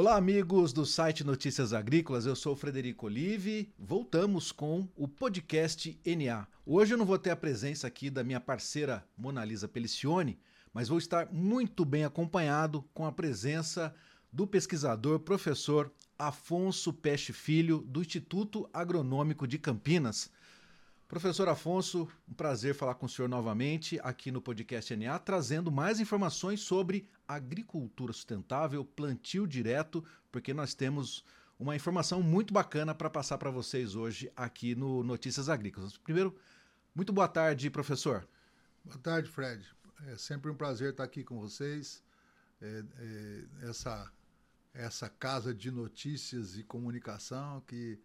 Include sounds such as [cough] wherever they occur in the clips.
Olá, amigos do site Notícias Agrícolas. Eu sou o Frederico Olive. Voltamos com o podcast NA. Hoje eu não vou ter a presença aqui da minha parceira Monalisa Pelicione, mas vou estar muito bem acompanhado com a presença do pesquisador professor Afonso Peste Filho, do Instituto Agronômico de Campinas. Professor Afonso, um prazer falar com o senhor novamente aqui no podcast NA, trazendo mais informações sobre agricultura sustentável, plantio direto, porque nós temos uma informação muito bacana para passar para vocês hoje aqui no Notícias Agrícolas. Primeiro, muito boa tarde, professor. Boa tarde, Fred. É sempre um prazer estar aqui com vocês. É, é, essa, essa casa de notícias e comunicação que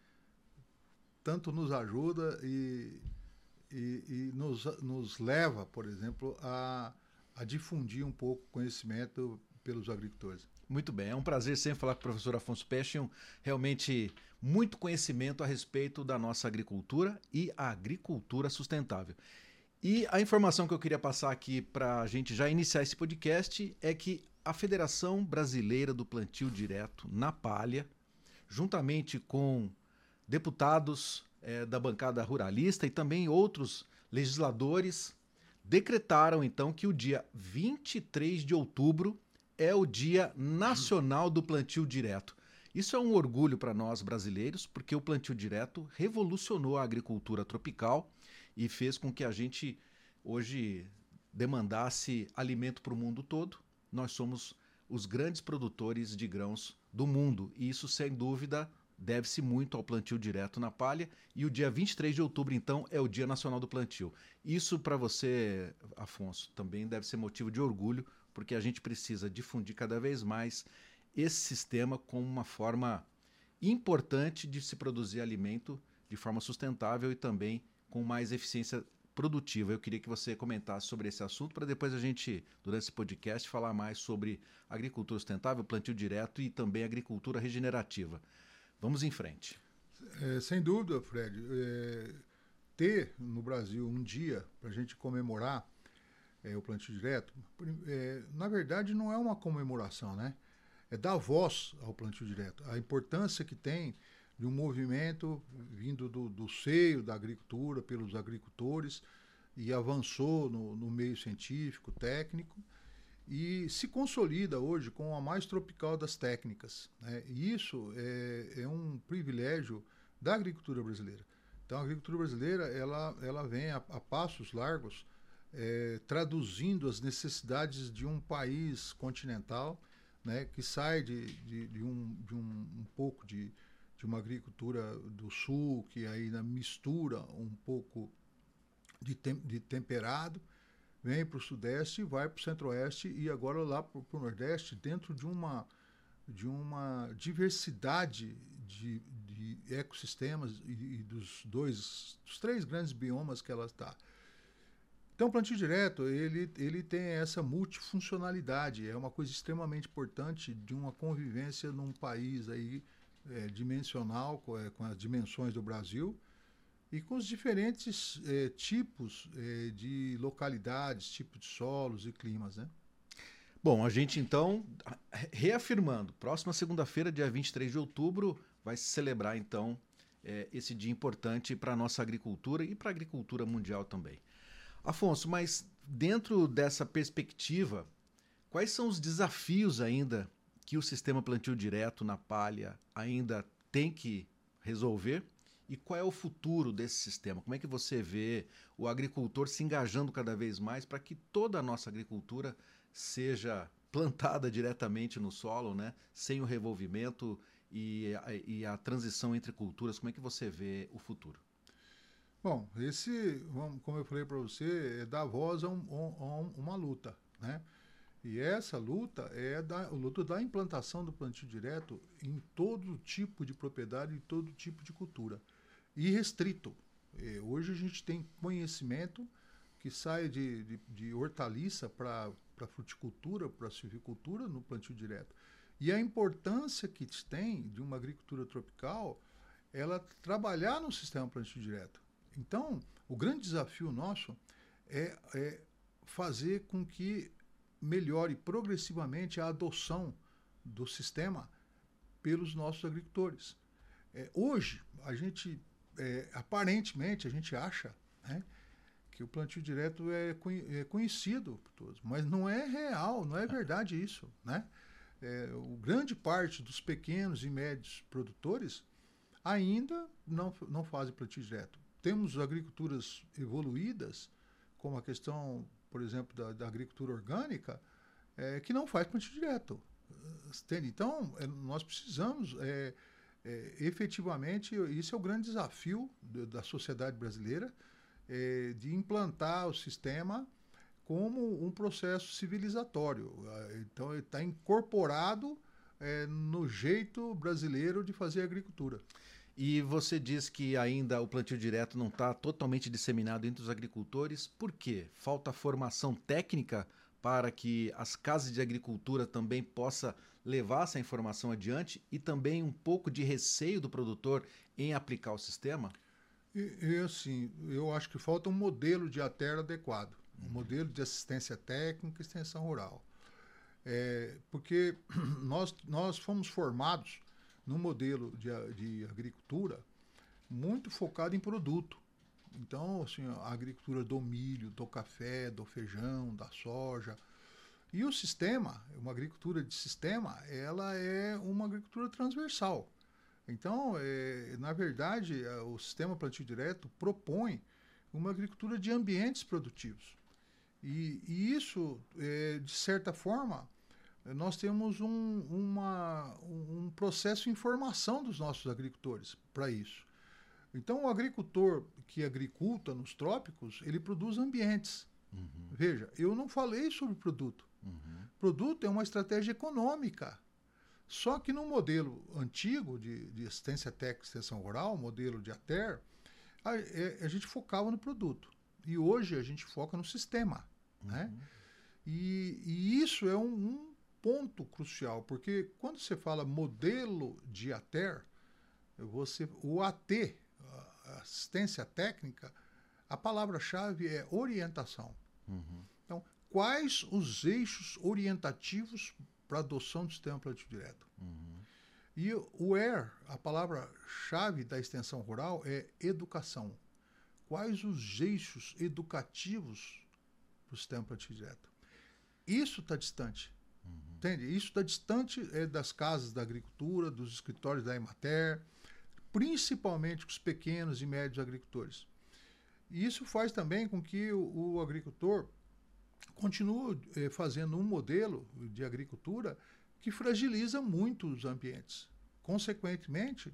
tanto nos ajuda e, e, e nos, nos leva, por exemplo, a, a difundir um pouco conhecimento pelos agricultores. Muito bem, é um prazer sempre falar com o professor Afonso Pechin, realmente muito conhecimento a respeito da nossa agricultura e a agricultura sustentável. E a informação que eu queria passar aqui para a gente já iniciar esse podcast é que a Federação Brasileira do Plantio Direto na Palha, juntamente com deputados é, da bancada ruralista e também outros legisladores decretaram então que o dia 23 de outubro é o Dia Nacional do Plantio Direto. Isso é um orgulho para nós brasileiros, porque o plantio direto revolucionou a agricultura tropical e fez com que a gente hoje demandasse alimento para o mundo todo. Nós somos os grandes produtores de grãos do mundo e isso, sem dúvida, deve-se muito ao plantio direto na palha. E o dia 23 de outubro, então, é o Dia Nacional do Plantio. Isso, para você, Afonso, também deve ser motivo de orgulho, porque a gente precisa difundir cada vez mais esse sistema como uma forma importante de se produzir alimento de forma sustentável e também com mais eficiência produtiva. Eu queria que você comentasse sobre esse assunto para depois a gente, durante esse podcast, falar mais sobre agricultura sustentável, plantio direto e também agricultura regenerativa. Vamos em frente. É, sem dúvida, Fred. É, ter no Brasil um dia para a gente comemorar é, o plantio direto, é, na verdade não é uma comemoração, né? É dar voz ao plantio direto. A importância que tem de um movimento vindo do, do seio da agricultura, pelos agricultores, e avançou no, no meio científico, técnico, e se consolida hoje com a mais tropical das técnicas. Né? E isso é, é, um privilégio da agricultura brasileira. Então, a agricultura brasileira ela, ela vem a, a passos largos é, traduzindo as necessidades de um país continental né, que sai de, de, de, um, de um, um pouco de, de uma agricultura do sul, que ainda mistura um pouco de, tem, de temperado, vem para o Sudeste, vai para o Centro-Oeste e agora lá para o Nordeste, dentro de uma, de uma diversidade de, de ecossistemas e, e, dos dois, dos três grandes biomas que ela está. Então, o plantio direto, ele, ele tem essa multifuncionalidade, é uma coisa extremamente importante de uma convivência num país aí é, dimensional, com, é, com as dimensões do Brasil, e com os diferentes eh, tipos eh, de localidades, tipos de solos e climas, né? Bom, a gente então, reafirmando, próxima segunda-feira, dia 23 de outubro, vai se celebrar então eh, esse dia importante para a nossa agricultura e para a agricultura mundial também. Afonso, mas dentro dessa perspectiva, quais são os desafios ainda que o sistema plantio direto na palha ainda tem que resolver e qual é o futuro desse sistema? Como é que você vê o agricultor se engajando cada vez mais para que toda a nossa agricultura seja plantada diretamente no solo, né? sem o revolvimento e a, e a transição entre culturas? Como é que você vê o futuro? Bom, esse, como eu falei para você, é dar voz a, um, a, uma luta, né? E essa luta é da, luta da implantação do plantio direto em todo tipo de propriedade e todo tipo de cultura irrestrito. É, hoje a gente tem conhecimento que sai de, de, de hortaliça para fruticultura, para silvicultura no plantio direto. E a importância que tem de uma agricultura tropical, ela trabalhar no sistema plantio direto. Então, o grande desafio nosso é, é fazer com que melhore progressivamente a adoção do sistema pelos nossos agricultores. É, hoje, a gente, é, aparentemente, a gente acha né, que o plantio direto é, é, conhecido por todos, mas não é real, não é verdade isso. Né? É, o grande parte dos pequenos e médios produtores ainda não, não fazem plantio direto. Temos agriculturas evoluídas, como a questão, por exemplo, da, da agricultura orgânica, é, que não faz plantio direto. Entende? Então, é, nós precisamos, é, efetivamente, isso é o grande desafio da sociedade brasileira, é, de implantar o sistema como um processo civilizatório. Então, ele está incorporado é, no jeito brasileiro de fazer agricultura. E você diz que ainda o plantio direto não está totalmente disseminado entre os agricultores. Por quê? Falta formação técnica para que as casas de agricultura também possa levar essa informação adiante e também um pouco de receio do produtor em aplicar o sistema? E, e assim, eu acho que falta um modelo de ATER adequado, um uhum. modelo de assistência técnica e extensão rural. É, porque [clears throat] nós, nós fomos formados num modelo de, de agricultura muito focado em produto. Então, assim, a agricultura do milho, do café, do feijão, da soja. E o sistema, uma agricultura de sistema, ela é uma agricultura transversal. Então, é, na verdade, é, o sistema plantio direto propõe uma agricultura de ambientes produtivos. E, e isso, é, de certa forma, nós temos um, uma, um processo de informação dos nossos agricultores para isso. Então, o agricultor que agriculta nos trópicos, ele produz ambientes. Uhum. Veja, eu não falei sobre produto. Uhum. Produto é uma estratégia econômica. Só que no modelo antigo de, de assistência técnica e extensão rural, modelo de ATER, a, a, é, a, gente focava no produto. E hoje a gente foca no sistema. Né? Uhum. Né? E, e, isso é um, um ponto crucial, porque quando você fala modelo de ATER, você, o AT, assistência técnica, a palavra-chave é orientação. Uhum. Então, quais os eixos orientativos para a adoção do sistema plantio direto? Uhum. E o ER, a palavra-chave da extensão rural é educação. Quais os eixos educativos para o sistema plantio direto? Isso está distante. Uhum. Entende? Isso está distante é, das casas da agricultura, dos escritórios da Emater, principalmente com os pequenos e médios agricultores. E isso faz também com que o, o agricultor continue eh, fazendo um modelo de agricultura que fragiliza muito os ambientes. Consequentemente,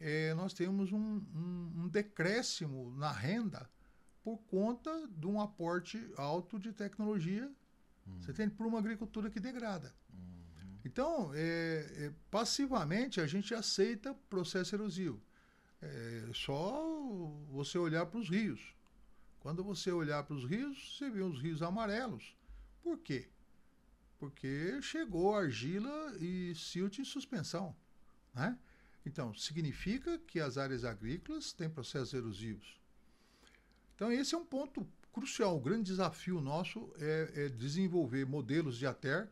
eh, nós temos um, um, um, decréscimo na renda por conta de um aporte alto de tecnologia Uhum. Você tem por uma agricultura que degrada. Uhum. Então, é, é, passivamente, a gente aceita processo erosivo. É só você olhar para os rios. Quando você olhar para os rios, você vê os rios amarelos. Por quê? Porque chegou argila e silt em suspensão. Né? Então, significa que as áreas agrícolas têm processos erosivos. Então, esse é um ponto crucial. O grande desafio nosso é, é desenvolver modelos de ATER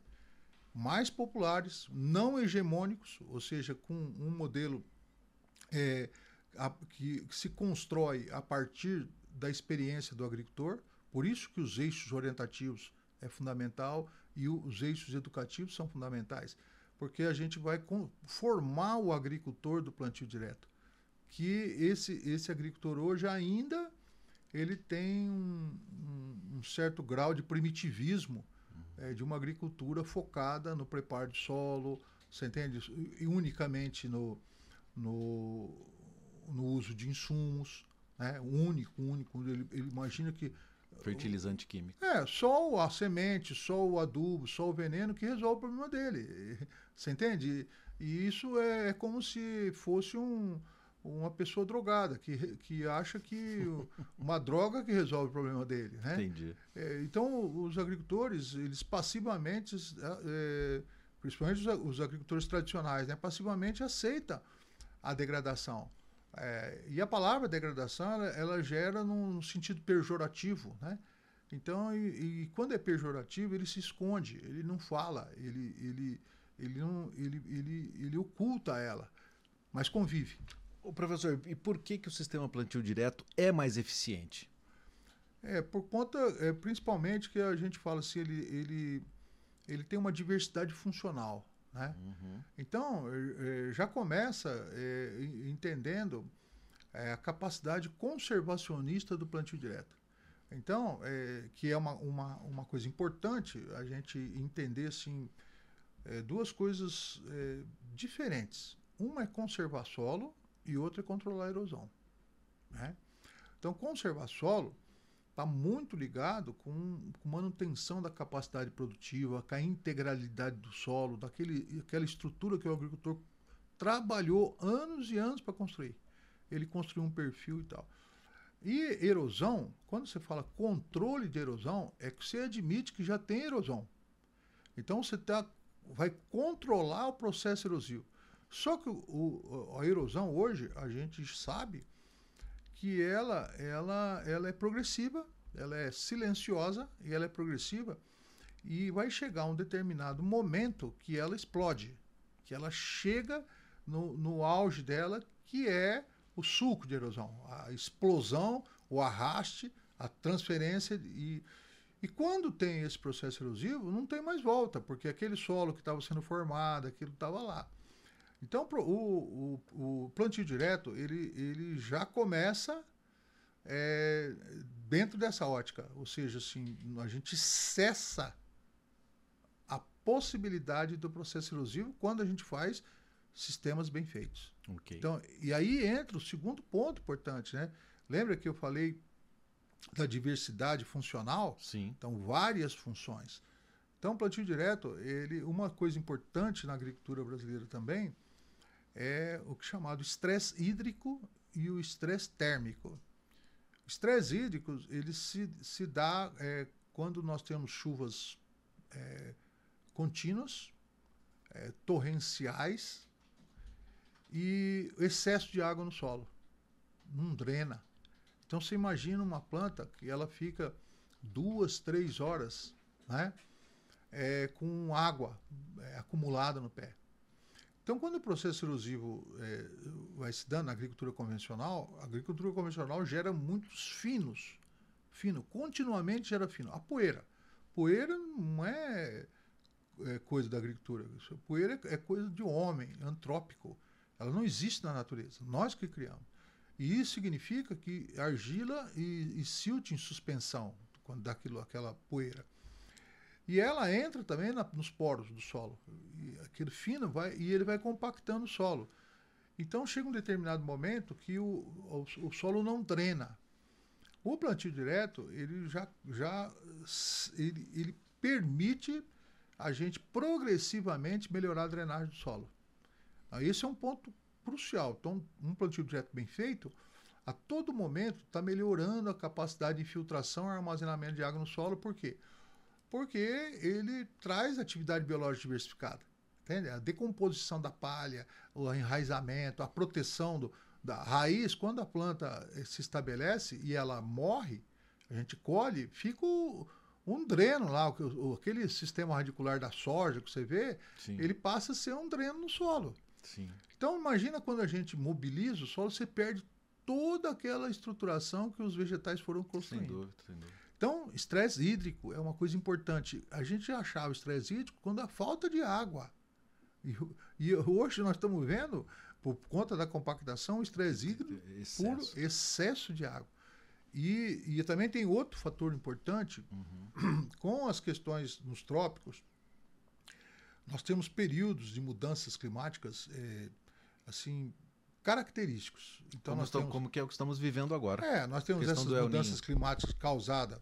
mais populares, não hegemônicos, ou seja, com um modelo é, a, que, que se constrói a partir da experiência do agricultor. Por isso que os eixos orientativos é fundamental e o, os eixos educativos são fundamentais, porque a gente vai com, formar o agricultor do plantio direto, que esse esse agricultor hoje ainda ele tem um, um, um certo grau de primitivismo. É, de uma agricultura focada no preparo de solo, você entende? E unicamente no, no, no uso de insumos, né? único, único. Ele, ele imagina que fertilizante químico. É, só a semente, só o adubo, só o veneno que resolve o problema dele. [laughs] Você entende? E isso é, é como se fosse um, uma pessoa drogada, que, que acha que uma [laughs] droga que resolve o problema dele. Né? Entendi. É, então, os agricultores, eles passivamente, é, principalmente os, os, agricultores tradicionais, né, passivamente aceitam a degradação. É, e a palavra degradação, ela, ela gera num sentido pejorativo, né? Então, e, e, quando é pejorativo, ele se esconde, ele não fala, ele, ele, ele, não, ele, ele, ele oculta ela, mas convive. O professor, e por que, que o sistema plantio direto é mais eficiente? É, por conta, é, principalmente que a gente fala assim, ele, ele, ele tem uma diversidade funcional. Né? Uhum. Então, é, é já começa é, entendendo é, a capacidade conservacionista do plantio direto. Então, é, que é uma, uma, uma coisa importante a gente entender assim, duas coisas diferentes. Uma é conservar solo e outra é controlar a erosão. Né? Então, conservar solo está muito ligado com, com, manutenção da capacidade produtiva, com a integralidade do solo, daquele, aquela estrutura que o agricultor trabalhou anos e anos para construir. Ele construiu um perfil e tal. E erosão, quando você fala controle de erosão, é que você admite que já tem erosão. Então você tá, vai controlar o processo erosivo. Só que o, o, a erosão hoje, a gente sabe que ela, ela, ela é progressiva, ela é silenciosa e ela é progressiva e vai chegar um determinado momento que ela explode, que ela chega no, no auge dela, que é o suco de erosão, a explosão, o arraste, a transferência e e quando tem esse processo erosivo, não tem mais volta, porque aquele solo que estava sendo formado, aquilo estava lá. Então, o, o, o plantio direto, ele, ele já começa é, dentro dessa ótica. Ou seja, assim, a gente cessa a possibilidade do processo erosivo quando a gente faz sistemas bem feitos. Okay. Então, e aí entra o segundo ponto importante, né? Lembra que eu falei da diversidade funcional? Sim. Então, várias funções. Então, plantio direto, ele, uma coisa importante na agricultura brasileira também é o que é chamado estresse hídrico e o estresse térmico. Estresse hídrico ele se, se dá é, quando nós temos chuvas é, contínuas, é, torrenciais e excesso de água no solo. Não drena. Então você imagina uma planta que ela fica duas, três horas né, é, com água é, acumulada no pé. Então, quando o processo erosivo é, vai se dando na agricultura convencional, a agricultura convencional gera muitos finos, fino, continuamente gera fino. A poeira. Poeira não é, é coisa da agricultura. Poeira é coisa de homem, antrópico. Ela não existe na natureza. Nós que criamos. E isso significa que argila e, e silt em suspensão, quando dá aquilo, aquela poeira. E ela entra também na, nos poros do solo. E aquele fino vai e ele vai compactando o solo. Então chega um determinado momento que o, o, o solo não drena. O plantio direto ele já, já ele, ele permite a gente progressivamente melhorar a drenagem do solo. Esse é um ponto crucial. Então, um plantio direto bem feito, a todo momento está melhorando a capacidade de infiltração e armazenamento de água no solo, por quê? Porque porque ele traz atividade biológica diversificada. Entende? A decomposição da palha, o enraizamento, a proteção do, da raiz, quando a planta eh, se estabelece e ela morre, a gente colhe, fica o, um dreno lá, o, aquele sistema radicular da soja que você vê, Sim. ele passa a ser um dreno no solo. Sim. Então imagina quando a gente mobiliza o solo, você perde toda aquela estruturação que os vegetais foram construindo. Sem dúvida, sem dúvida. Então, estresse hídrico é uma coisa importante. A gente achava estresse hídrico quando há falta de água. E, e, hoje nós estamos vendo, por conta da compactação, estresse hídrico excesso. por excesso de água. E, e também tem outro fator importante, uhum. [clears throat] com as questões nos trópicos, nós temos períodos de mudanças climáticas é, assim característicos. Então como, nós temos, como que é o que estamos vivendo agora. É, nós temos essas mudanças climáticas causadas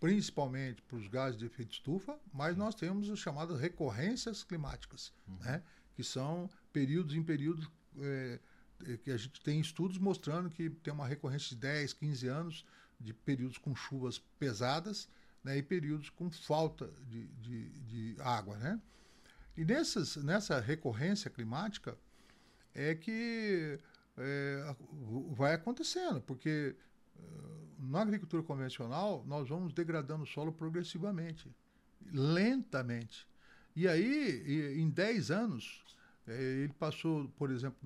principalmente para os gases de efeito estufa, mas Sim. nós temos as chamadas recorrências climáticas, uhum. né? que são períodos em períodos é, que a gente tem estudos mostrando que tem uma recorrência de 10, 15 anos de períodos com chuvas pesadas né? e períodos com falta de, de, de água. Né? E nessas, nessa recorrência climática é que é, vai acontecendo, porque na agricultura convencional, nós vamos degradando o solo progressivamente, lentamente. E aí, em 10 anos, é, ele passou, por exemplo,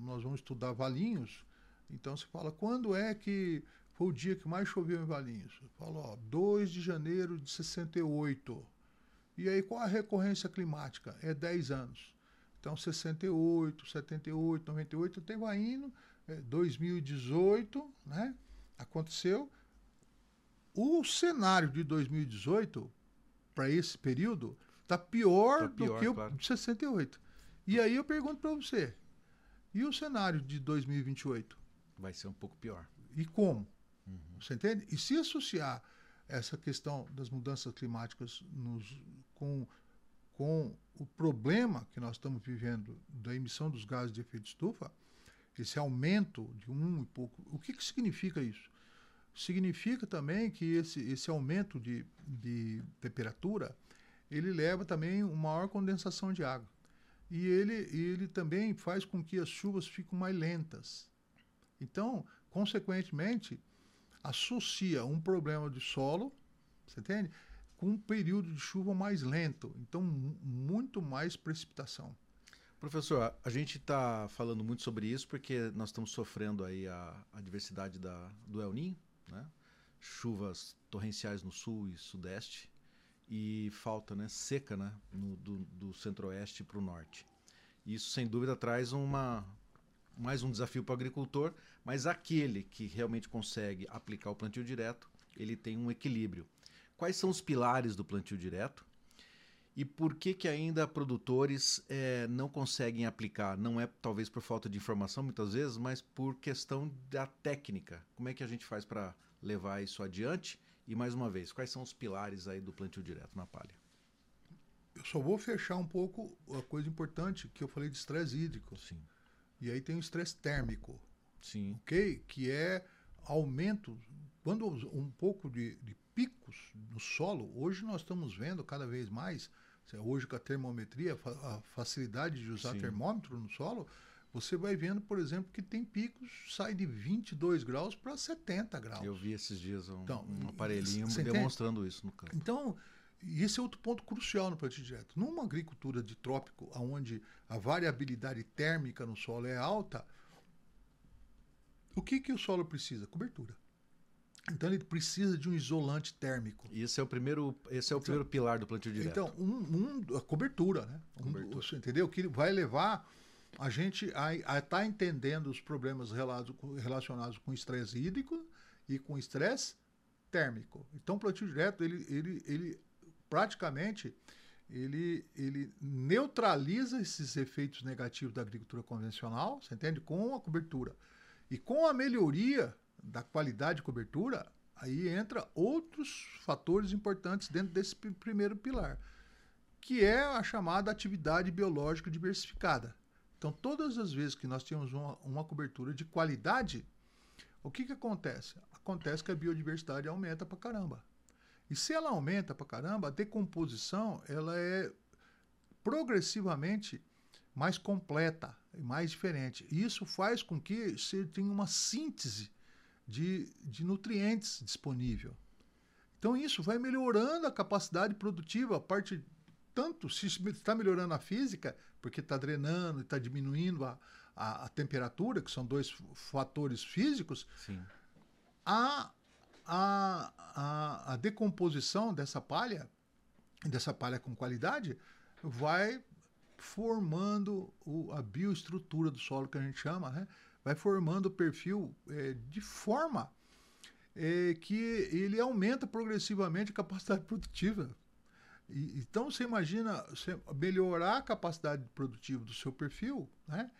nós vamos estudar Valinhos, então você fala, quando é que foi o dia que mais choveu em Valinhos? Fala, ó, 2 de janeiro de 68. E aí, qual a recorrência climática? É 10 anos. Então, 68, 78, 98, até vai indo. É, 2018, né? Aconteceu. O cenário de 2018, para esse período, está pior, tá pior, do que o claro. de 68. E aí eu pergunto para você, e o cenário de 2028? Vai ser um pouco pior. E como? Uhum. Você entende? E se associar essa questão das mudanças climáticas nos, com, com o problema que nós estamos vivendo da emissão dos gases de efeito estufa, esse aumento de um e pouco, o que, que significa isso? Significa também que esse, esse aumento de, de temperatura ele leva também uma maior condensação de água. E ele, ele também faz com que as chuvas fiquem mais lentas. Então, consequentemente, associa um problema de solo, você entende? Com um período de chuva mais lento. Então, muito mais precipitação. Professor, a gente está falando muito sobre isso porque nós estamos sofrendo aí a, a diversidade da, do El Ninho, né? chuvas torrenciais no sul e sudeste e falta né, seca né, no, do, do centro-oeste para o norte. Isso, sem dúvida, traz uma, mais um desafio para o agricultor, mas aquele que realmente consegue aplicar o plantio direto, ele tem um equilíbrio. Quais são os pilares do plantio direto? E por que que ainda produtores é, não conseguem aplicar? Não é talvez por falta de informação muitas vezes, mas por questão da técnica. Como é que a gente faz para levar isso adiante? E mais uma vez, quais são os pilares aí do plantio direto na palha? Eu só vou fechar um pouco a coisa importante que eu falei de estresse hídrico. Sim. E aí tem o estresse térmico. Sim. Ok? Que é aumento, quando um pouco de, de picos no solo, hoje nós estamos vendo cada vez mais, hoje com a termometria, a facilidade de usar Sim. termômetro no solo, você vai vendo, por exemplo, que tem picos, sai de 22 graus para 70 graus. Eu vi esses dias um, então, um aparelhinho demonstrando isso no campo. Então, esse é outro ponto crucial no plantio direto. Numa agricultura de trópico, onde a variabilidade térmica no solo é alta, o que, que o solo precisa? Cobertura. Então ele precisa de um isolante térmico. E esse é o primeiro, esse é o então, primeiro pilar do plantio direto. Então, um, um, a cobertura, né? Cobertura. Um, entendeu? Que vai levar a gente a estar tá entendendo os problemas relacionados com estresse hídrico e com estresse térmico. Então, o plantio direto, ele, ele, ele praticamente ele, ele neutraliza esses efeitos negativos da agricultura convencional, você entende? Com a cobertura. E com a melhoria da qualidade de cobertura, aí entra outros fatores importantes dentro desse primeiro pilar, que é a chamada atividade biológica diversificada. Então, todas as vezes que nós temos uma, uma cobertura de qualidade, o que, que acontece? Acontece que a biodiversidade aumenta pra caramba. E se ela aumenta pra caramba, a decomposição ela é progressivamente mais completa e mais diferente. E isso faz com que você tenha uma síntese de, de nutrientes disponível. Então isso vai melhorando a capacidade produtiva, a parte tanto se está melhorando a física, porque está drenando e está diminuindo a, a, a, temperatura, que são dois fatores físicos, Sim. A, a, a, a decomposição dessa palha, dessa palha com qualidade, vai formando o, a bioestrutura do solo, que a gente chama, né? Vai formando o perfil é, de forma é, que ele aumenta progressivamente a capacidade [laughs] produtiva. E, então você imagina você melhorar a capacidade produtiva do seu perfil, né?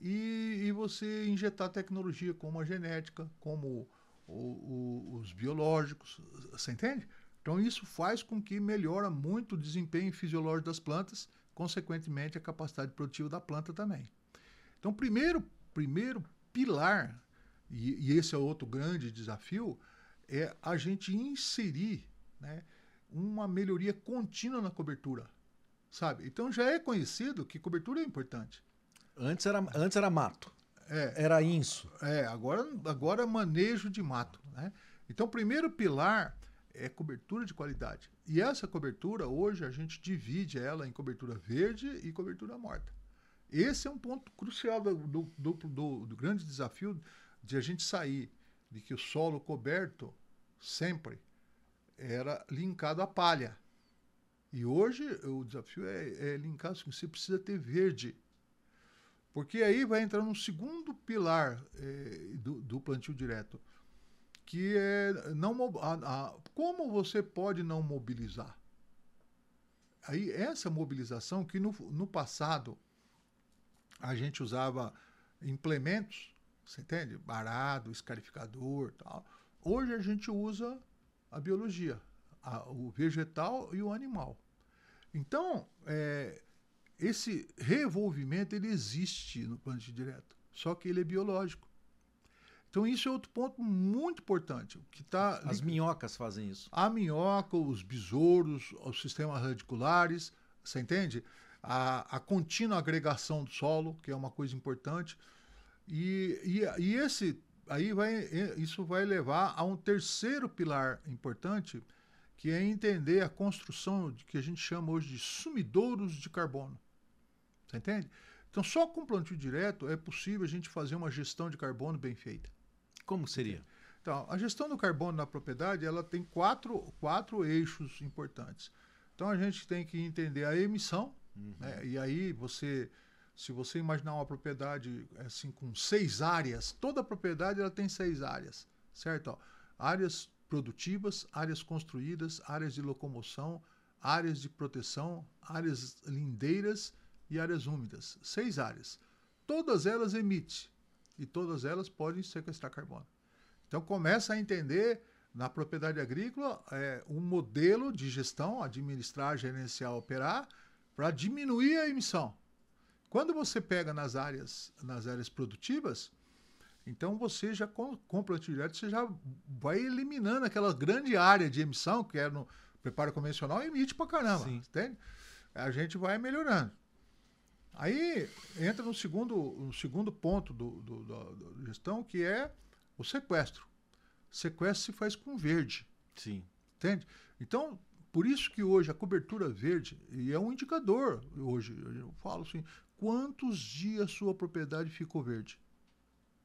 E, e você injetar tecnologia como a genética, como o, o, os biológicos, você entende? Então isso faz com que melhora muito o desempenho fisiológico das plantas, consequentemente a capacidade produtiva da planta também. Então, primeiro primeiro pilar, e, e esse é outro grande desafio, é a gente inserir né, uma melhoria contínua na cobertura. Sabe? Então já é conhecido que cobertura é importante. Antes era, antes era mato. É, era isso. É, agora, agora é manejo de mato. Né? Então, o primeiro pilar é cobertura de qualidade. E essa cobertura, hoje, a gente divide ela em cobertura verde e cobertura morta. Esse é um ponto crucial do, do, do, do grande desafio de a gente sair de que o solo coberto sempre era linkado à palha. E hoje o desafio é, é linkar assim, você precisa ter verde. Porque aí vai entrar no segundo pilar é, do, do, plantio direto, que é não a, a, como você pode não mobilizar. Aí essa mobilização que no, no passado a gente usava implementos, você entende? Barado, escarificador, tal. Hoje a gente usa a biologia, a, o vegetal e o animal. Então, é, esse revolvimento ele existe no plantio direto, só que ele é biológico. Então isso é outro ponto muito importante. Que tá As minhocas fazem isso. A minhoca, os besouros, os sistemas radiculares, você entende? A, a contínua agregação do solo, que é uma coisa importante. E, e, e esse aí vai, isso vai levar a um terceiro pilar importante, que é entender a construção de que a gente chama hoje de sumidouros de carbono. Você entende? Então, só com plantio direto é possível a gente fazer uma gestão de carbono bem feita. Como seria? Então, a gestão do carbono na propriedade ela tem quatro, quatro eixos importantes. Então, a gente tem que entender a emissão, uhum. né? e aí você se você imaginar uma propriedade assim com seis áreas, toda propriedade ela tem seis áreas, certo? Ó, áreas produtivas, áreas construídas, áreas de locomoção, áreas de proteção, áreas lindeiras e áreas úmidas. Seis áreas. Todas elas emitem e todas elas podem sequestrar carbono. Então começa a entender na propriedade agrícola é, um modelo de gestão, administrar, gerenciar, operar, para diminuir a emissão. Quando você pega nas áreas, nas áreas produtivas, então você já com, com você já vai eliminando aquela grande área de emissão que é no preparo convencional, emite pra caramba, Sim. entende? A gente vai melhorando. Aí entra no segundo, no segundo ponto do, do, do, da gestão, que é o sequestro. Sequestro se faz com verde. Sim. Entende? Então, por isso que hoje a cobertura verde, e é um indicador, hoje, eu falo assim, quantos dias sua propriedade ficou verde.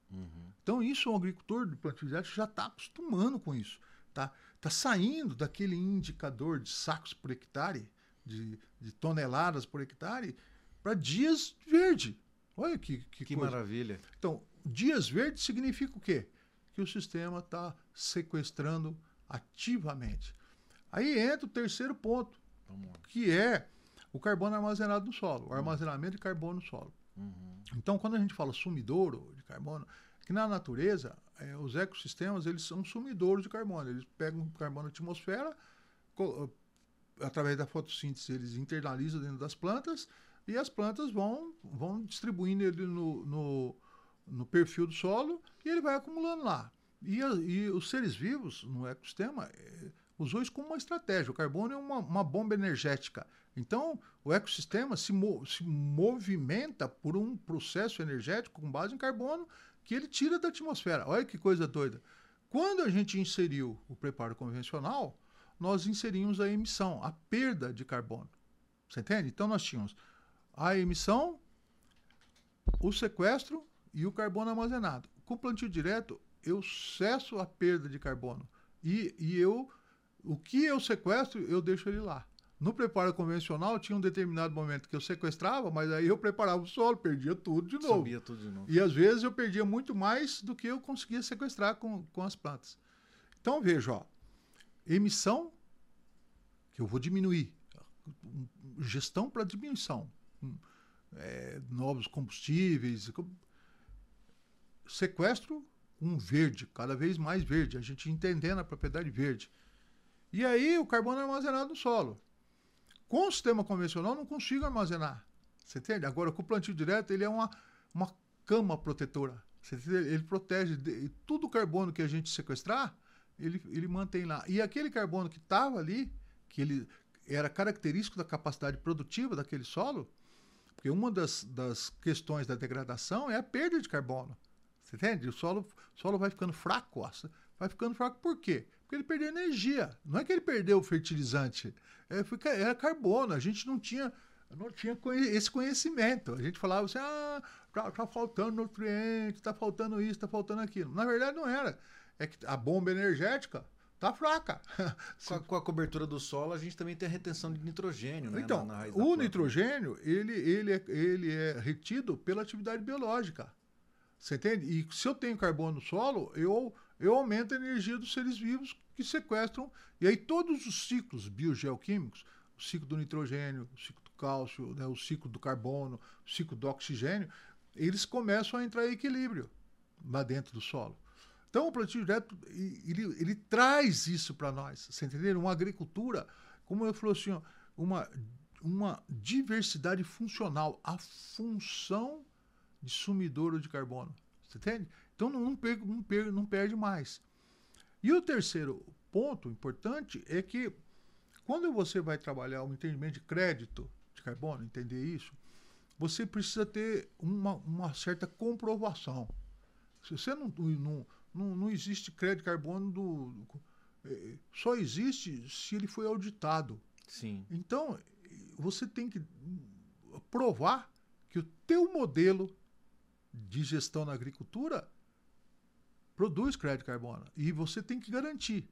Uhum. Então, isso o agricultor de plantio já está acostumando com isso. Tá, tá saindo daquele indicador de sacos por hectare, de, de toneladas por hectare, para dias verde. Olha que, que, que maravilha. Então, dias verdes significa o quê? Que o sistema está sequestrando ativamente. Aí entra o terceiro ponto, que é o carbono armazenado no solo, o armazenamento de carbono no solo. Uhum. Então, quando a gente fala sumidouro de carbono, que na natureza, é, os ecossistemas eles são sumidouros de carbono. Eles pegam carbono da atmosfera, através da fotossíntese, eles internalizam dentro das plantas e as plantas vão, vão distribuindo ele no, no, no perfil do solo e ele vai acumulando lá. E, a, e os seres vivos no ecossistema é, usou isso como uma estratégia. O carbono é uma, uma bomba energética. Então, o ecossistema se, mo se movimenta por um processo energético com base em carbono que ele tira da atmosfera. Olha que coisa doida. Quando a gente inseriu o preparo convencional, nós inserimos a emissão, a perda de carbono. Você entende? Então, nós tínhamos a emissão, o sequestro e o carbono armazenado. Com o plantio direto, eu cesso a perda de carbono. E, e eu, o que eu sequestro, eu deixo ele lá. No preparo convencional, tinha um determinado momento que eu sequestrava, mas aí eu preparava o solo, perdia tudo de novo. Sabia tudo de novo. E às vezes eu perdia muito mais do que eu conseguia sequestrar com, com as plantas. Então veja, ó, emissão, que eu vou diminuir. Gestão para diminuição. É, novos combustíveis. Sequestro um verde, cada vez mais verde, a gente entendendo a propriedade verde. E aí o carbono é armazenado no solo. Com o sistema convencional, não consigo armazenar. Você entende? Agora, com o plantio direto, ele é uma, uma cama protetora. Ele protege de, o carbono que a gente sequestrar, ele, ele mantém lá. E aquele carbono que estava ali, que ele era característico da capacidade produtiva daquele solo, porque uma das, das questões da degradação é a perda de carbono. Você entende? O solo, solo vai ficando fraco. Vai ficando fraco por quê? Porque ele perdeu energia. Não é que ele perdeu o fertilizante. É, foi, era carbono. A gente não tinha, não tinha esse conhecimento. A gente falava assim, ah, tá, tá faltando nutriente, tá faltando isso, tá faltando aquilo. Na verdade, não era. É que a bomba energética tá fraca. [laughs] Com a, com a, cobertura do solo, a gente também tem a retenção de nitrogênio, né? Então, na, na o nitrogênio, ele, ele, é, ele é retido pela atividade biológica. Você entende? E se eu tenho carbono no solo, eu, eu aumento a energia dos seres vivos que sequestram. E aí todos os ciclos biogeoquímicos, o ciclo do nitrogênio, o ciclo do cálcio, né, o ciclo do carbono, o ciclo do oxigênio, eles começam a entrar em equilíbrio lá dentro do solo. Então, o plantio direto, ele, ele traz isso para nós, você entendeu? Uma agricultura, como eu falou assim, uma, uma diversidade funcional, a função de sumidouro de carbono, você entende? Então, não, não, perde, não, perde, não perde mais. E o terceiro ponto importante é que, quando você vai trabalhar o entendimento de crédito de carbono, entender isso, você precisa ter uma, uma certa comprovação. Se você não, não não, não existe crédito de carbono do, do, é, só existe se ele foi auditado. Sim. Então, você tem que provar que o teu modelo de gestão na agricultura produz crédito carbono e você tem que garantir.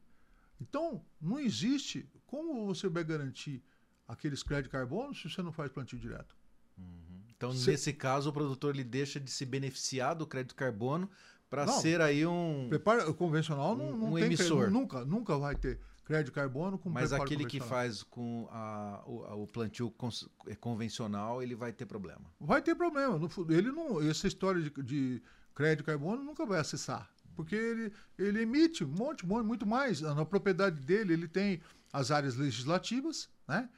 Então, não existe como você vai garantir aqueles créditos carbono se você não faz plantio direto. Uhum. Então, Cê... nesse caso, o produtor ele deixa de se beneficiar do crédito carbono para ser aí um. Preparo convencional não, não um tem emissor. Crédito, nunca, nunca vai ter crédito carbono com Mas aquele que faz com a, o, o, plantio é, convencional, ele vai ter problema. Vai ter problema. Ele não, essa história de, de crédito carbono nunca vai acessar. Porque ele, ele emite um monte, muito mais. Na propriedade dele, ele tem as áreas legislativas, né?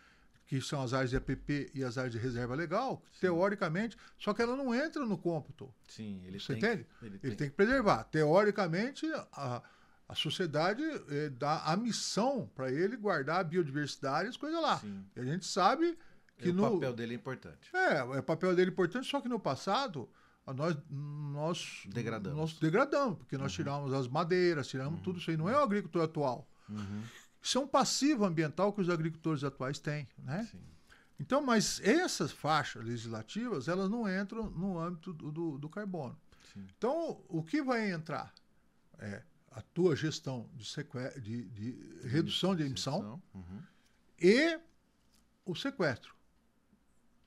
que são as áreas de APP e as áreas de reserva legal, Sim. teoricamente, só que ela não entra no cômputo. Sim, ele Você tem, entende? Ele, ele tem. tem. que preservar. Teoricamente, a, a sociedade eh, dá a missão para ele guardar a biodiversidade e as coisas lá. Sim. E a gente sabe que e no. O papel dele é importante. É, é o papel dele é importante, só que no passado nós, nós degradamos. Nós degradamos, porque nós uhum. tiramos as madeiras, tiramos uhum. tudo isso aí. Não é o agricultor atual. Uhum. Isso é um passivo ambiental que os agricultores atuais têm, né? Sim. Então, mas essas faixas legislativas, elas não entram no âmbito do, do, do carbono. Sim. Então, o que vai entrar é a tua gestão de, sequestro, de, de redução de emissão uhum. e o sequestro.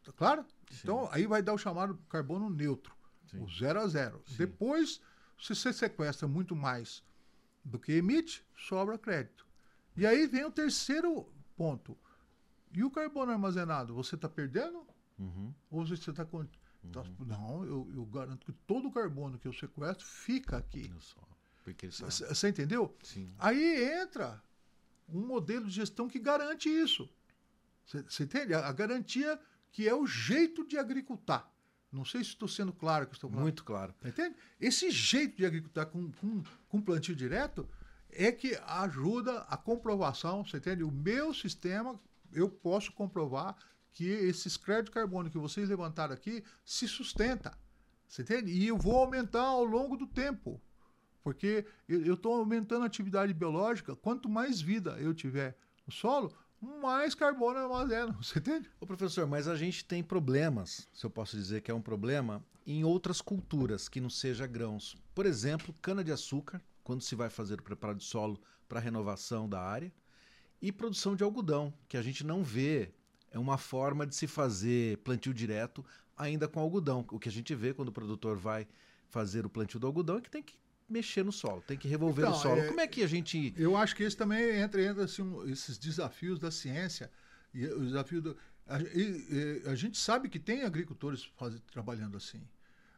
Tá claro? Sim. Então, aí vai dar o chamado carbono neutro, Sim. o zero a zero. Depois, se você sequestra muito mais do que emite, sobra crédito. E aí vem o terceiro ponto. E o carbono armazenado, você está perdendo? Uhum. Ou você está. Então, uhum. Não, eu, eu, garanto que todo o carbono que eu sequestro fica aqui. Você entendeu? Sim. Aí entra um modelo de gestão que garante isso. Você entende? A, a, garantia que é o jeito de agricultar. Não sei se estou sendo claro que estou falando. Muito claro. Entende? Esse jeito de agricultar com, com, com plantio direto é que ajuda a comprovação, você entende? O meu sistema, eu posso comprovar que esses créditos carbono que vocês levantaram aqui se sustenta. Você entende? E eu vou aumentar ao longo do tempo. Porque eu estou aumentando a atividade biológica, quanto mais vida eu tiver no solo, mais carbono eu armazeno. Você entende? Ô professor, mas a gente tem problemas, se eu posso dizer que é um problema, em outras culturas que não seja grãos. Por exemplo, cana-de-açúcar quando se vai fazer o preparo de solo para renovação da área, e produção de algodão, que a gente não vê é uma forma de se fazer plantio direto ainda com algodão. O que a gente vê quando o produtor vai fazer o plantio do algodão é que tem que mexer no solo, tem que revolver então, o solo. É, Como é que a gente. Eu acho que esse também entra, entra assim, esses desafios da ciência e o desafio do. A, e, a gente sabe que tem agricultores faz, trabalhando assim.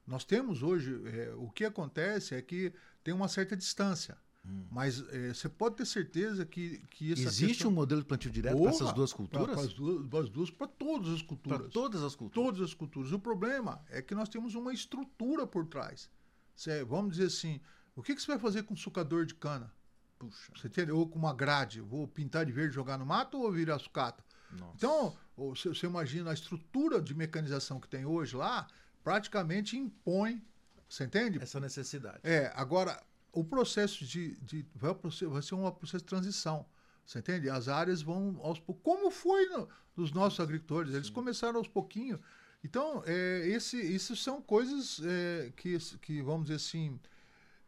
Nós temos hoje, é, o que acontece é que tem uma certa distância. Hum. Mas é, você pode ter certeza que, que Existe questão... um modelo de plantio direto para essas duas culturas? Para as duas, duas para todas as culturas. Para todas as culturas. Todas as culturas. O problema é que nós temos uma estrutura por trás. Cê, vamos dizer assim, o que, que você vai fazer com um sucador de cana? Puxa. Você entendeu? Ou com uma grade. Vou pintar de verde jogar no mato ou virar sucata? Nossa. Então, você, você imagina a estrutura de mecanização que tem hoje lá, praticamente impõe você entende? Essa necessidade. É, agora, o processo de, de vai, vai ser um processo de transição. Você entende? As áreas vão aos poucos. Como foi no, nos nossos agricultores? Eles Sim. começaram aos pouquinhos. Então, é, esse, isso são coisas é, que, que, vamos dizer assim,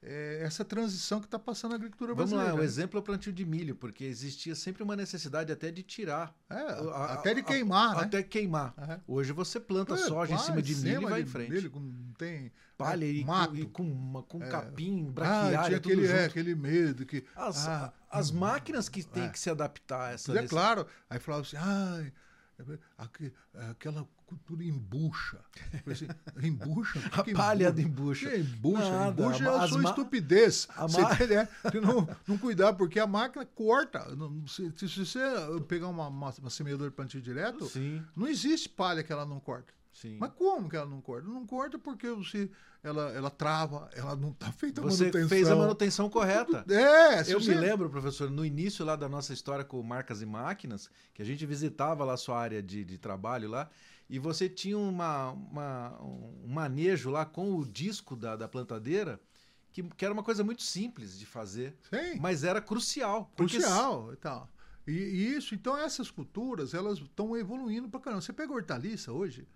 é, essa transição que está passando a agricultura Vamos brasileira. Vamos lá, o exemplo é o plantio de milho, porque existia sempre uma necessidade até de tirar. É, a, até de queimar, a, né? Até queimar. É. Hoje você planta é, soja em cima de milho e vai em frente. Milho, tem palha é, e, mato. e com, com é. capim, braquiária, ah, tinha aquele, é, aquele medo que... As, ah, as hum, máquinas que têm que se adaptar a essa... É claro. Aí falava assim, ah, aquela cultura embucha. Assim, embucha? [laughs] A palha de embucha. Que embucha? Nada, embucha é a sua estupidez. Você ma... entende? Se não, [laughs] não cuidar, porque a máquina corta. Se, se você pegar uma, uma, uma semeadora de plantio direto, Sim. não existe palha que ela não corta. Sim. Mas como que ela não corta? Não corta porque você, ela, ela trava, ela não está feita a você manutenção. Você fez a manutenção correta. É, Eu você... me lembro, professor, no início lá da nossa história com marcas e máquinas, que a gente visitava lá a sua área de, de trabalho lá, e você tinha uma, uma, um manejo lá com o disco da, da plantadeira, que, que era uma coisa muito simples de fazer, Sim. mas era crucial. Crucial e tal. E, e isso, então essas culturas, elas estão evoluindo para caramba. Você pega hortaliça hoje,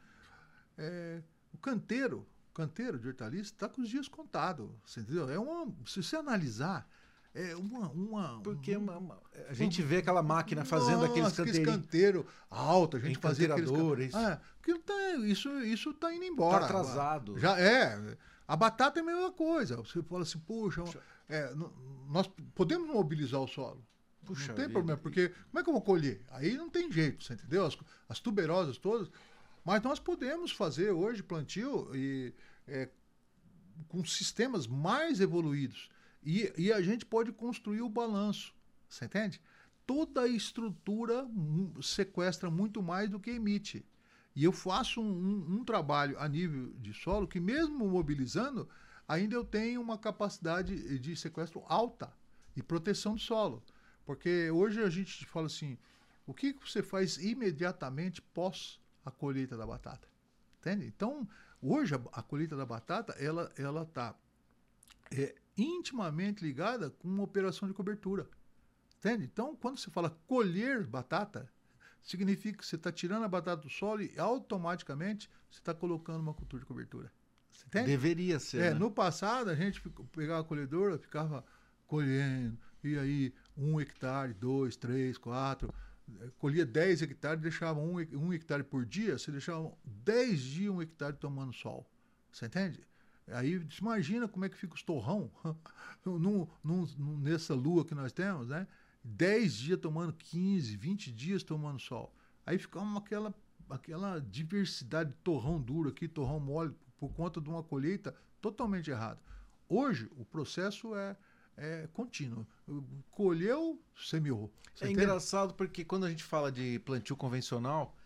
é, o canteiro, o canteiro de hortaliça está com os dias contados, entendeu? É uma, se você analisar, é uma, uma porque uma, uma, a gente vê aquela máquina fazendo nossa, aqueles canteiros canteiro alto, a gente fazia aqueles ah, tá, isso isso está indo embora. Está atrasado. Já é. A batata é a mesma coisa. Você fala assim, puxa, é, nós podemos mobilizar o solo. Puxa não tem vida. problema, porque como é que eu vou colher? Aí não tem jeito, você entendeu? As, as tuberosas todas mas nós podemos fazer hoje plantio e, é, com sistemas mais evoluídos. E, e a gente pode construir o balanço. Você entende? Toda estrutura sequestra muito mais do que emite. E eu faço um, um, um, trabalho a nível de solo que, mesmo mobilizando, ainda eu tenho uma capacidade de sequestro alta e proteção do solo. Porque hoje a gente fala assim: o que você faz imediatamente pós a colheita da batata. Entende? Então, hoje a, a colheita da batata, ela ela está é, intimamente ligada com uma operação de cobertura. Entende? Então, quando você fala colher batata, significa que você está tirando a batata do solo e automaticamente você está colocando uma cultura de cobertura. Entende? Deveria ser. É, né? No passado, a gente pegava a colhedora, ficava colhendo, e aí um hectare, dois, três, quatro colhia 10 hectares, deixava um, um hectare por dia, você deixava 10 dias um hectare tomando sol. Você entende? Aí imagina como é que fica os torrão [laughs] num, num, nessa lua que nós temos, né? 10 dias tomando 15, 20 dias tomando sol. Aí fica uma, aquela, aquela diversidade de torrão duro aqui, torrão mole, por conta de uma colheita totalmente errada. Hoje, o processo é, é contínuo. Colheu, semeou. Você é engraçado porque quando a gente fala de plantio convencional,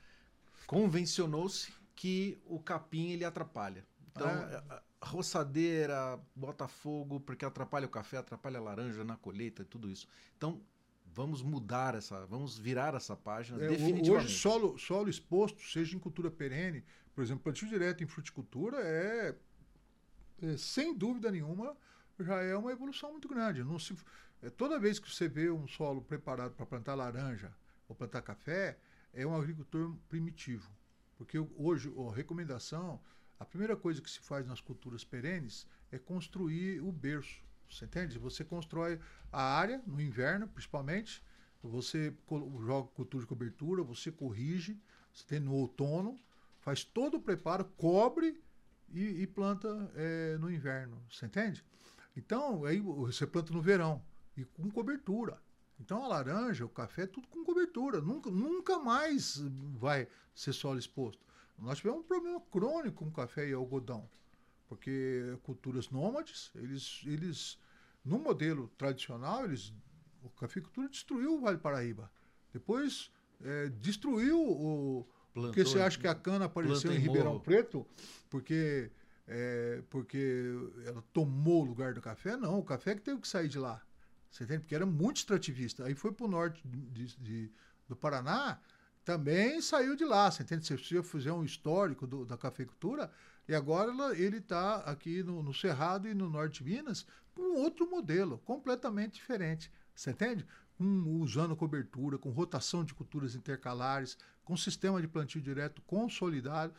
convencionou-se que o capim ele atrapalha. Então, é. roçadeira, bota fogo, porque atrapalha o café, atrapalha a laranja na colheita e tudo isso. Então, vamos mudar essa, vamos virar essa página é, definitivamente. Hoje, solo, solo exposto, seja em cultura perene, por exemplo, plantio direto em fruticultura é, é sem dúvida nenhuma já é uma evolução muito grande. Não se, é, toda vez que você vê um solo preparado para plantar laranja ou plantar café, é um agricultor primitivo. Porque hoje, a recomendação, a primeira coisa que se faz nas culturas perenes é construir o berço. Você entende? Você constrói a área, no inverno principalmente, você joga cultura de cobertura, você corrige, você tem no outono, faz todo o preparo, cobre e, e planta é, no inverno. Você entende? Então, aí você planta no verão e com cobertura. Então, a laranja, o café, tudo com cobertura. Nunca, nunca mais vai ser solo exposto. Nós tivemos um problema crônico com café e algodão, porque culturas nômades, eles, eles no modelo tradicional, eles, a cafeicultura destruiu o Vale Paraíba. Depois é, destruiu o. Plantou, porque você acha que a cana apareceu em Ribeirão morro. Preto, porque é, porque ela tomou o lugar do café. Não, o café que teve que sair de lá. Você entende? Porque era muito extrativista. Aí foi para o norte de, de, do Paraná, também saiu de lá. Você entende? Se você fizer um histórico do, da cafeicultura, E agora ele está aqui no, no Cerrado e no Norte de Minas com outro modelo, completamente diferente. Você entende? Um, usando cobertura, com rotação de culturas intercalares, com sistema de plantio direto consolidado.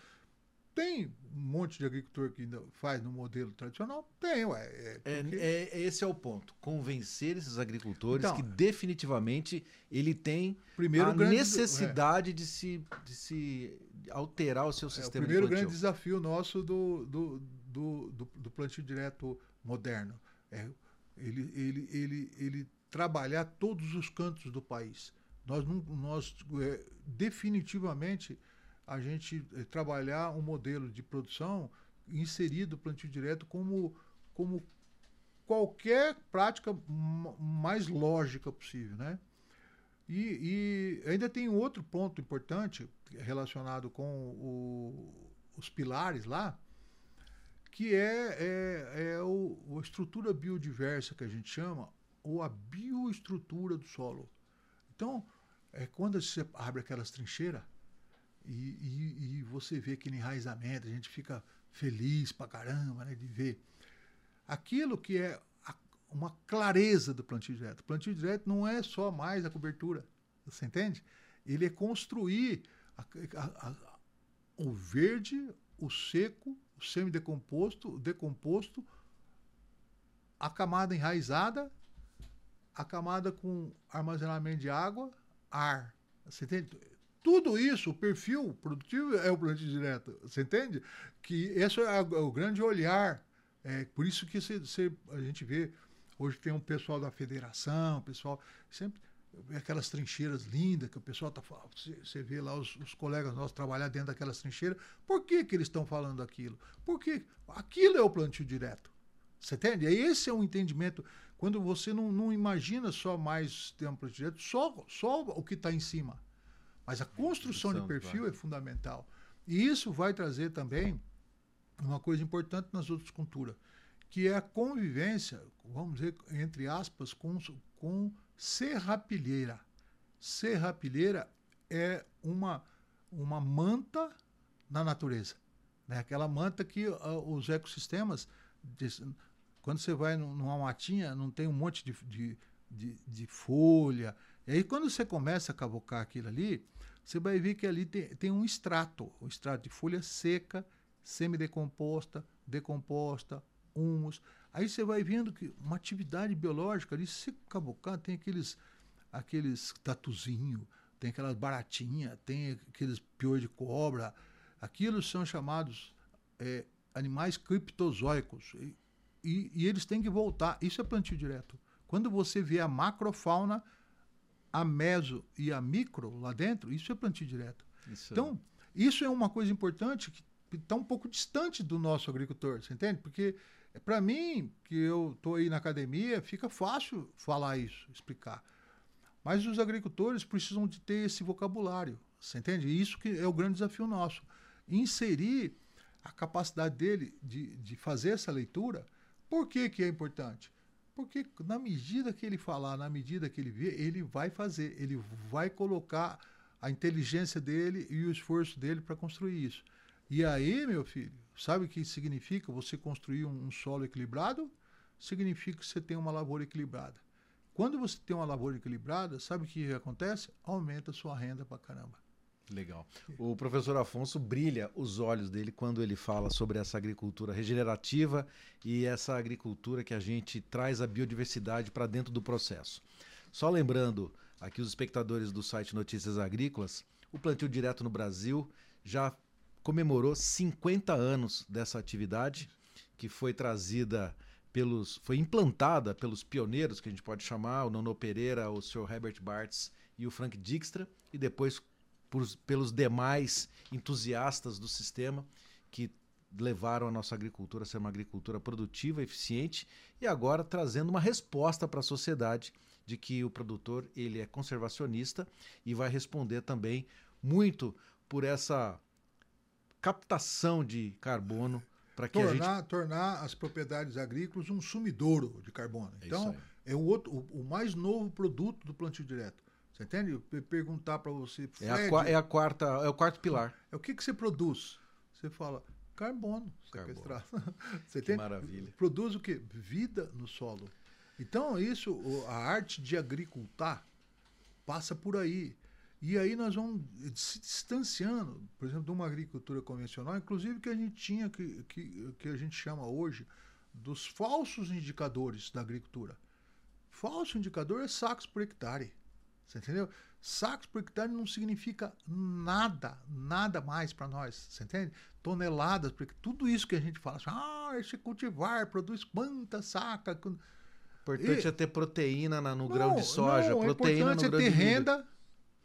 Tem um monte de agricultor que faz no modelo tradicional? Tem, ué. É, é porque... é, é esse é o ponto. Convencer esses agricultores então, que definitivamente ele tem primeiro a grande, necessidade é. de, se, de se alterar o seu sistema é o primeiro de grande desafio nosso do, do, do, do, do plantio direto moderno. É ele, ele, ele, ele trabalhar todos os cantos do país. Nós, não, nós é, definitivamente a gente eh, trabalhar um modelo de produção inserido plantio direto como, como qualquer prática mais lógica possível, né? E, e, ainda tem outro ponto importante relacionado com o, os pilares lá, que é, é, é o, a estrutura biodiversa que a gente chama, ou a bioestrutura do solo. Então, é quando você abre aquelas trincheiras, e, e, e, você vê aquele enraizamento, a gente fica feliz pra caramba né, de ver. Aquilo que é a, uma clareza do plantio direto. O plantio direto não é só mais a cobertura, você entende? Ele é construir a, a, o verde, o seco, o semidecomposto, o decomposto, a camada enraizada, a camada com armazenamento de água, ar. Você entende? Tudo isso, o perfil produtivo é o plantio direto. Você entende? Que esse é o grande olhar. É por isso que a gente vê, hoje tem um pessoal da federação, pessoal sempre aquelas trincheiras lindas que o pessoal falando. Você vê lá os, os, colegas nossos trabalhar dentro daquelas trincheiras. Por que, que eles estão falando aquilo? Porque aquilo é o plantio direto. Você entende? E esse é o um entendimento. Quando você não, não imagina só mais plantio direto, só, só o que está em cima. Mas a construção de perfil é fundamental. E isso vai trazer também uma coisa importante nas outras culturas, que é a convivência, vamos dizer, entre aspas, com, com serrapilheira. Serrapilheira é uma, uma manta na natureza. Né? Aquela manta que uh, os ecossistemas, quando você vai numa matinha, não tem um monte de, de, de, de folha. E aí, quando você começa a cavocar aquilo ali, você vai ver que ali tem, tem um extrato, um extrato de folha seca, semidecomposta, decomposta, humus. Aí você vai vendo que uma atividade biológica ali, se cabocar, tem aqueles aqueles tatuzinho, tem aquelas baratinhas, tem aqueles piolhos de cobra. Aquilo são chamados é, animais criptozoicos. E, e, e, eles têm que voltar. Isso é plantio direto. Quando você vê a macrofauna a meso e a micro lá dentro, isso é plantio direto. Isso. Então, isso é uma coisa importante que está um pouco distante do nosso agricultor, você entende? Porque, para mim, que eu estou aí na academia, fica fácil falar isso, explicar. Mas os agricultores precisam de ter esse vocabulário, você entende? E isso que é o grande desafio nosso. Inserir a capacidade dele de, de fazer essa leitura. Por que, que é importante? Porque na medida que ele falar, na medida que ele vê, ele vai fazer, ele vai colocar a inteligência dele e o esforço dele para construir isso. E aí, meu filho, sabe o que significa você construir um, um solo equilibrado? Significa que você tem uma lavoura equilibrada. Quando você tem uma lavoura equilibrada, sabe o que acontece? Aumenta a sua renda para caramba. Legal. O professor Afonso brilha os olhos dele quando ele fala sobre essa agricultura regenerativa e essa agricultura que a gente traz a biodiversidade para dentro do processo. Só lembrando aqui os espectadores do site Notícias Agrícolas, o plantio direto no Brasil já comemorou 50 anos dessa atividade que foi trazida pelos foi implantada pelos pioneiros que a gente pode chamar, o Nono Pereira, o Sr. Herbert Bartz e o Frank Dijkstra e depois por, pelos demais entusiastas do sistema que levaram a nossa agricultura a ser uma agricultura produtiva, eficiente e agora trazendo uma resposta para a sociedade de que o produtor ele é conservacionista e vai responder também muito por essa captação de carbono para que tornar, a gente tornar as propriedades agrícolas um sumidouro de carbono. É então é o outro o, o mais novo produto do plantio direto. Você entende? Perguntar para você. É a, é a, quarta, é o quarto pilar. É o que, que você produz? Você fala, Carbono sequestrado. [laughs] Você que maravilha. Produz o quê? Vida no solo. Então, isso, a arte de agricultar passa por aí. E aí nós vamos se distanciando, por exemplo, de uma agricultura convencional, inclusive que a gente tinha, que, que, que a gente chama hoje dos falsos indicadores da agricultura. Falso indicador é sacos por hectare. Você entendeu? Sacos por hectare não significa nada, nada mais para nós. Você entende? Toneladas, porque tudo isso que a gente fala, assim, ah, esse cultivar produz quanta saca. Importante e... é ter proteína no não, grão de soja, não, proteína importante no é ter renda.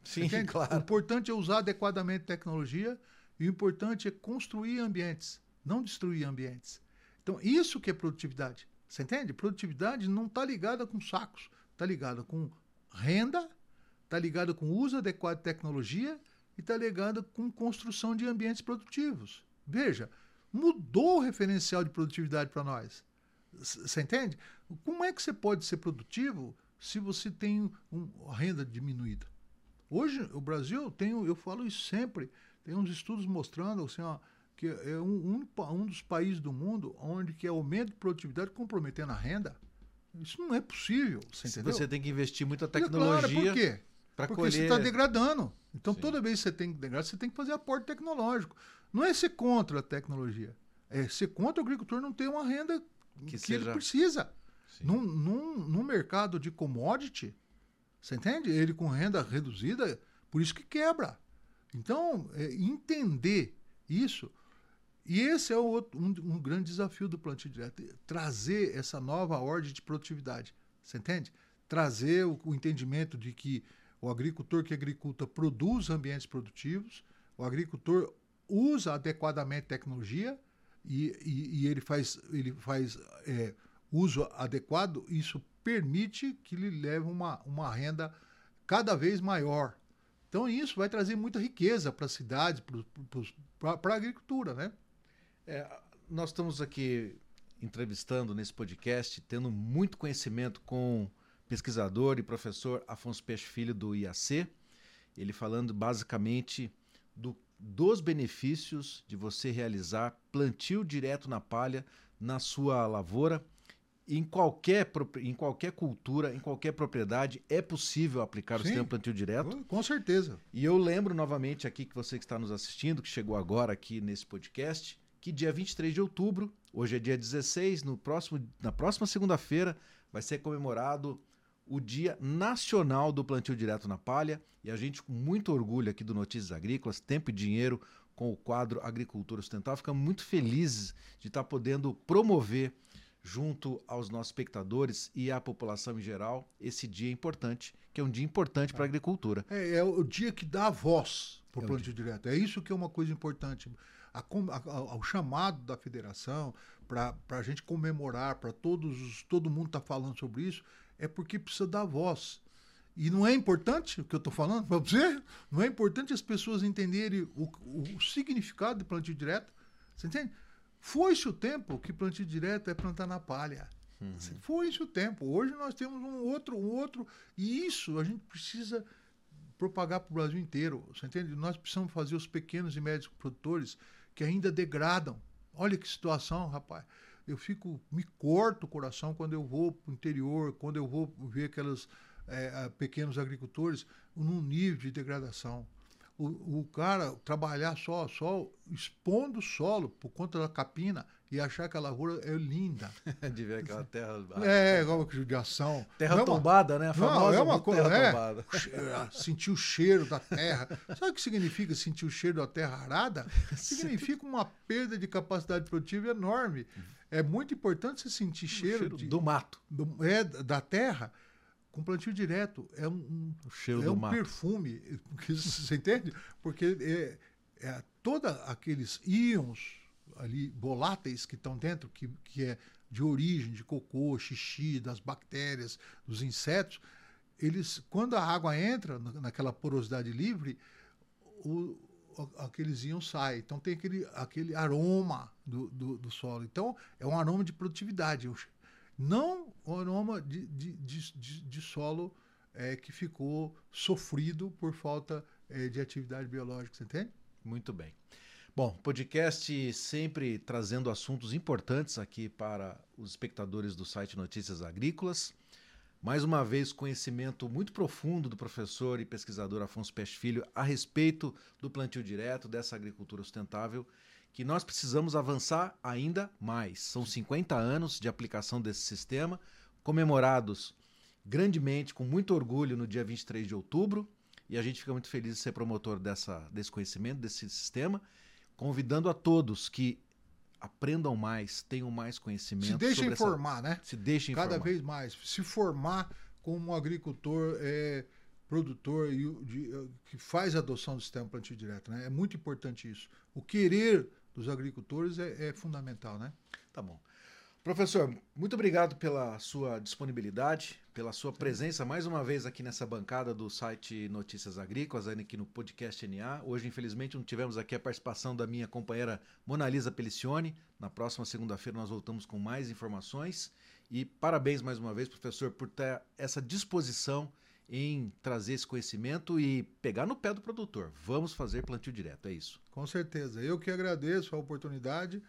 Sim, [laughs] claro. O importante é usar adequadamente tecnologia e o importante é construir ambientes, não destruir ambientes. Então, isso que é produtividade. Você entende? Produtividade não está ligada com sacos, está ligada com renda, está ligada com uso adequado de tecnologia e está ligada com construção de ambientes produtivos. Veja, mudou o referencial de produtividade para nós. Você entende? Como é que você pode ser produtivo se você tem um, renda diminuída? Hoje, o Brasil tem, eu falo isso sempre, tem uns estudos mostrando assim, ó, que é um, um, um dos países do mundo onde que é aumento de produtividade comprometendo a renda. Isso não é possível, você entendeu? Você tem que investir muita tecnologia. Claro, por quê? Porque colher... você está degradando. Então, Sim. toda vez que você tem que degradar, você tem que fazer aporte tecnológico. Não é ser contra a tecnologia. É ser contra o agricultor não ter uma renda que, que seja... ele precisa. Num, num, num mercado de commodity, você entende? Ele com renda reduzida, por isso que quebra. Então, é, entender isso e esse é o outro, um, um, grande desafio do plantio direto, trazer essa nova ordem de produtividade. Você entende? Trazer o, o entendimento de que o agricultor que agriculta produz ambientes produtivos, o agricultor usa adequadamente tecnologia e, e, e ele faz, ele faz é, uso adequado, isso permite que ele leve uma, uma renda cada vez maior. Então isso vai trazer muita riqueza para as cidades, para a agricultura, né? É, nós estamos aqui entrevistando nesse podcast, tendo muito conhecimento com pesquisador e professor Afonso Peixe Filho do IAC, ele falando basicamente do, dos benefícios de você realizar plantio direto na palha na sua lavoura. Em qualquer, em qualquer cultura, em qualquer propriedade, é possível aplicar Sim, o sistema plantio direto. Com certeza. E eu lembro novamente aqui que você que está nos assistindo, que chegou agora aqui nesse podcast, que dia 23 de outubro, hoje é dia 16, no próximo, na próxima segunda-feira vai ser comemorado o Dia Nacional do Plantio Direto na Palha. E a gente, com muito orgulho aqui do Notícias Agrícolas, Tempo e Dinheiro, com o quadro Agricultura Sustentável, fica muito felizes de estar podendo promover junto aos nossos espectadores e à população em geral esse dia importante, que é um dia importante para a agricultura. É, é, o dia que dá voz para o é plantio direto. É isso que é uma coisa importante a, a, ao chamado da federação para a gente comemorar, para todos todo mundo estar tá falando sobre isso, é porque precisa dar voz. E não é importante o que eu estou falando para você? Não é importante as pessoas entenderem o, o, significado de plantio direto? Você entende? Foi-se o tempo que plantio direto é plantar na palha. Uhum. Foi-se o tempo. Hoje nós temos um outro, um outro. E isso a gente precisa propagar para o Brasil inteiro. Você entende? Nós precisamos fazer os pequenos e médios produtores que ainda degradam. Olha que situação, rapaz. Eu fico, me corto o coração quando eu vou para o interior, quando eu vou ver aqueles é, pequenos agricultores num nível de degradação. O, o, cara trabalhar só, só expondo o solo por conta da capina e achar que a lavoura é linda. [laughs] de ver aquela terra. É, igual que judiação. Terra é uma, tombada, né? A famosa não, é uma coisa. É, tombada. sentir o cheiro da terra. Sabe o que significa sentir o cheiro da terra arada? [laughs] Significa uma perda de capacidade produtiva enorme. É muito importante você sentir cheiro, cheiro de, do mato. Do, é, da terra com plantio direto. É um, o cheiro é do um mato. perfume. Você entende? Porque é, é toda aqueles íons ali voláteis que estão dentro, que, que é de origem de cocô, xixi, das bactérias, dos insetos, eles, quando a água entra naquela porosidade livre, o, aqueles íons saem. Então tem aquele, aquele aroma do, do, do, solo. Então é um aroma de produtividade. Não um aroma de, de, de, de solo é, que ficou sofrido por falta é, de atividade biológica, você entende? Muito bem. Bom, podcast sempre trazendo assuntos importantes aqui para os espectadores do site Notícias Agrícolas. Mais uma vez, conhecimento muito profundo do professor e pesquisador Afonso Peixe Filho a respeito do plantio direto, dessa agricultura sustentável, que nós precisamos avançar ainda mais. São 50 anos de aplicação desse sistema, comemorados grandemente, com muito orgulho, no dia 23 de outubro, e a gente fica muito feliz de ser promotor dessa, desse conhecimento, desse sistema convidando a todos que aprendam mais, tenham mais conhecimento. Se deixem informar, essa... né? Se deixem Cada informar. vez mais. Se formar como um agricultor é, produtor e, de, que faz a adoção do sistema plantio direto. Né? É muito importante isso. O querer dos agricultores é, é fundamental, né? Tá bom. Professor, muito obrigado pela sua disponibilidade, pela sua presença mais uma vez aqui nessa bancada do site Notícias Agrícolas, aqui no podcast NA. Hoje, infelizmente, não tivemos aqui a participação da minha companheira Monalisa Pelicione. Na próxima segunda-feira nós voltamos com mais informações. E parabéns mais uma vez, professor, por ter essa disposição em trazer esse conhecimento e pegar no pé do produtor. Vamos fazer plantio direto, é isso. Com certeza. Eu que agradeço a oportunidade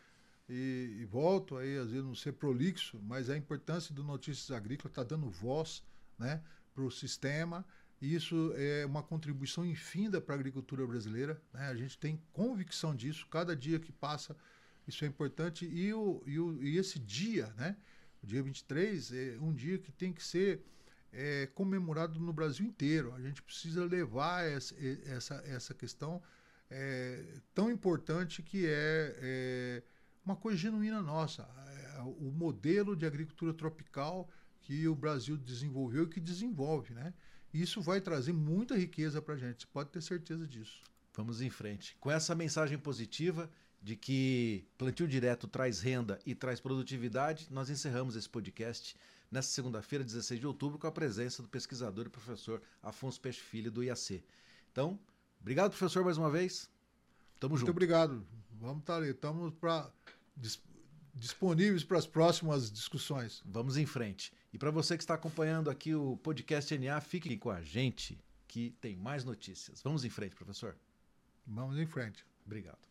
e, e, volto aí, às vezes não ser prolixo, mas a importância do Notícias Agrícolas está dando voz né, para o sistema. E isso é uma contribuição infinda para a agricultura brasileira. Né? A gente tem convicção disso. Cada dia que passa, isso é importante. E, o, e, o, e esse dia, né, o dia 23, é um dia que tem que ser é, comemorado no Brasil inteiro. A gente precisa levar essa, essa, essa questão é, tão importante que é, é uma coisa genuína nossa. É, o modelo de agricultura tropical que o Brasil desenvolveu e que desenvolve, né? Isso vai trazer muita riqueza para a gente, você pode ter certeza disso. Vamos em frente. Com essa mensagem positiva de que plantio direto traz renda e traz produtividade, nós encerramos esse podcast nesta segunda-feira, 16 de outubro, com a presença do pesquisador e professor Afonso Peixe Filho, do IAC. Então, obrigado, professor, mais uma vez. Tamo Muito junto. Muito obrigado. Vamos estar tá ali. Estamos para disponíveis para as próximas discussões. Vamos em frente. E para você que está acompanhando aqui o podcast NA, fique com a gente que tem mais notícias. Vamos em frente, professor. Vamos em frente. Obrigado.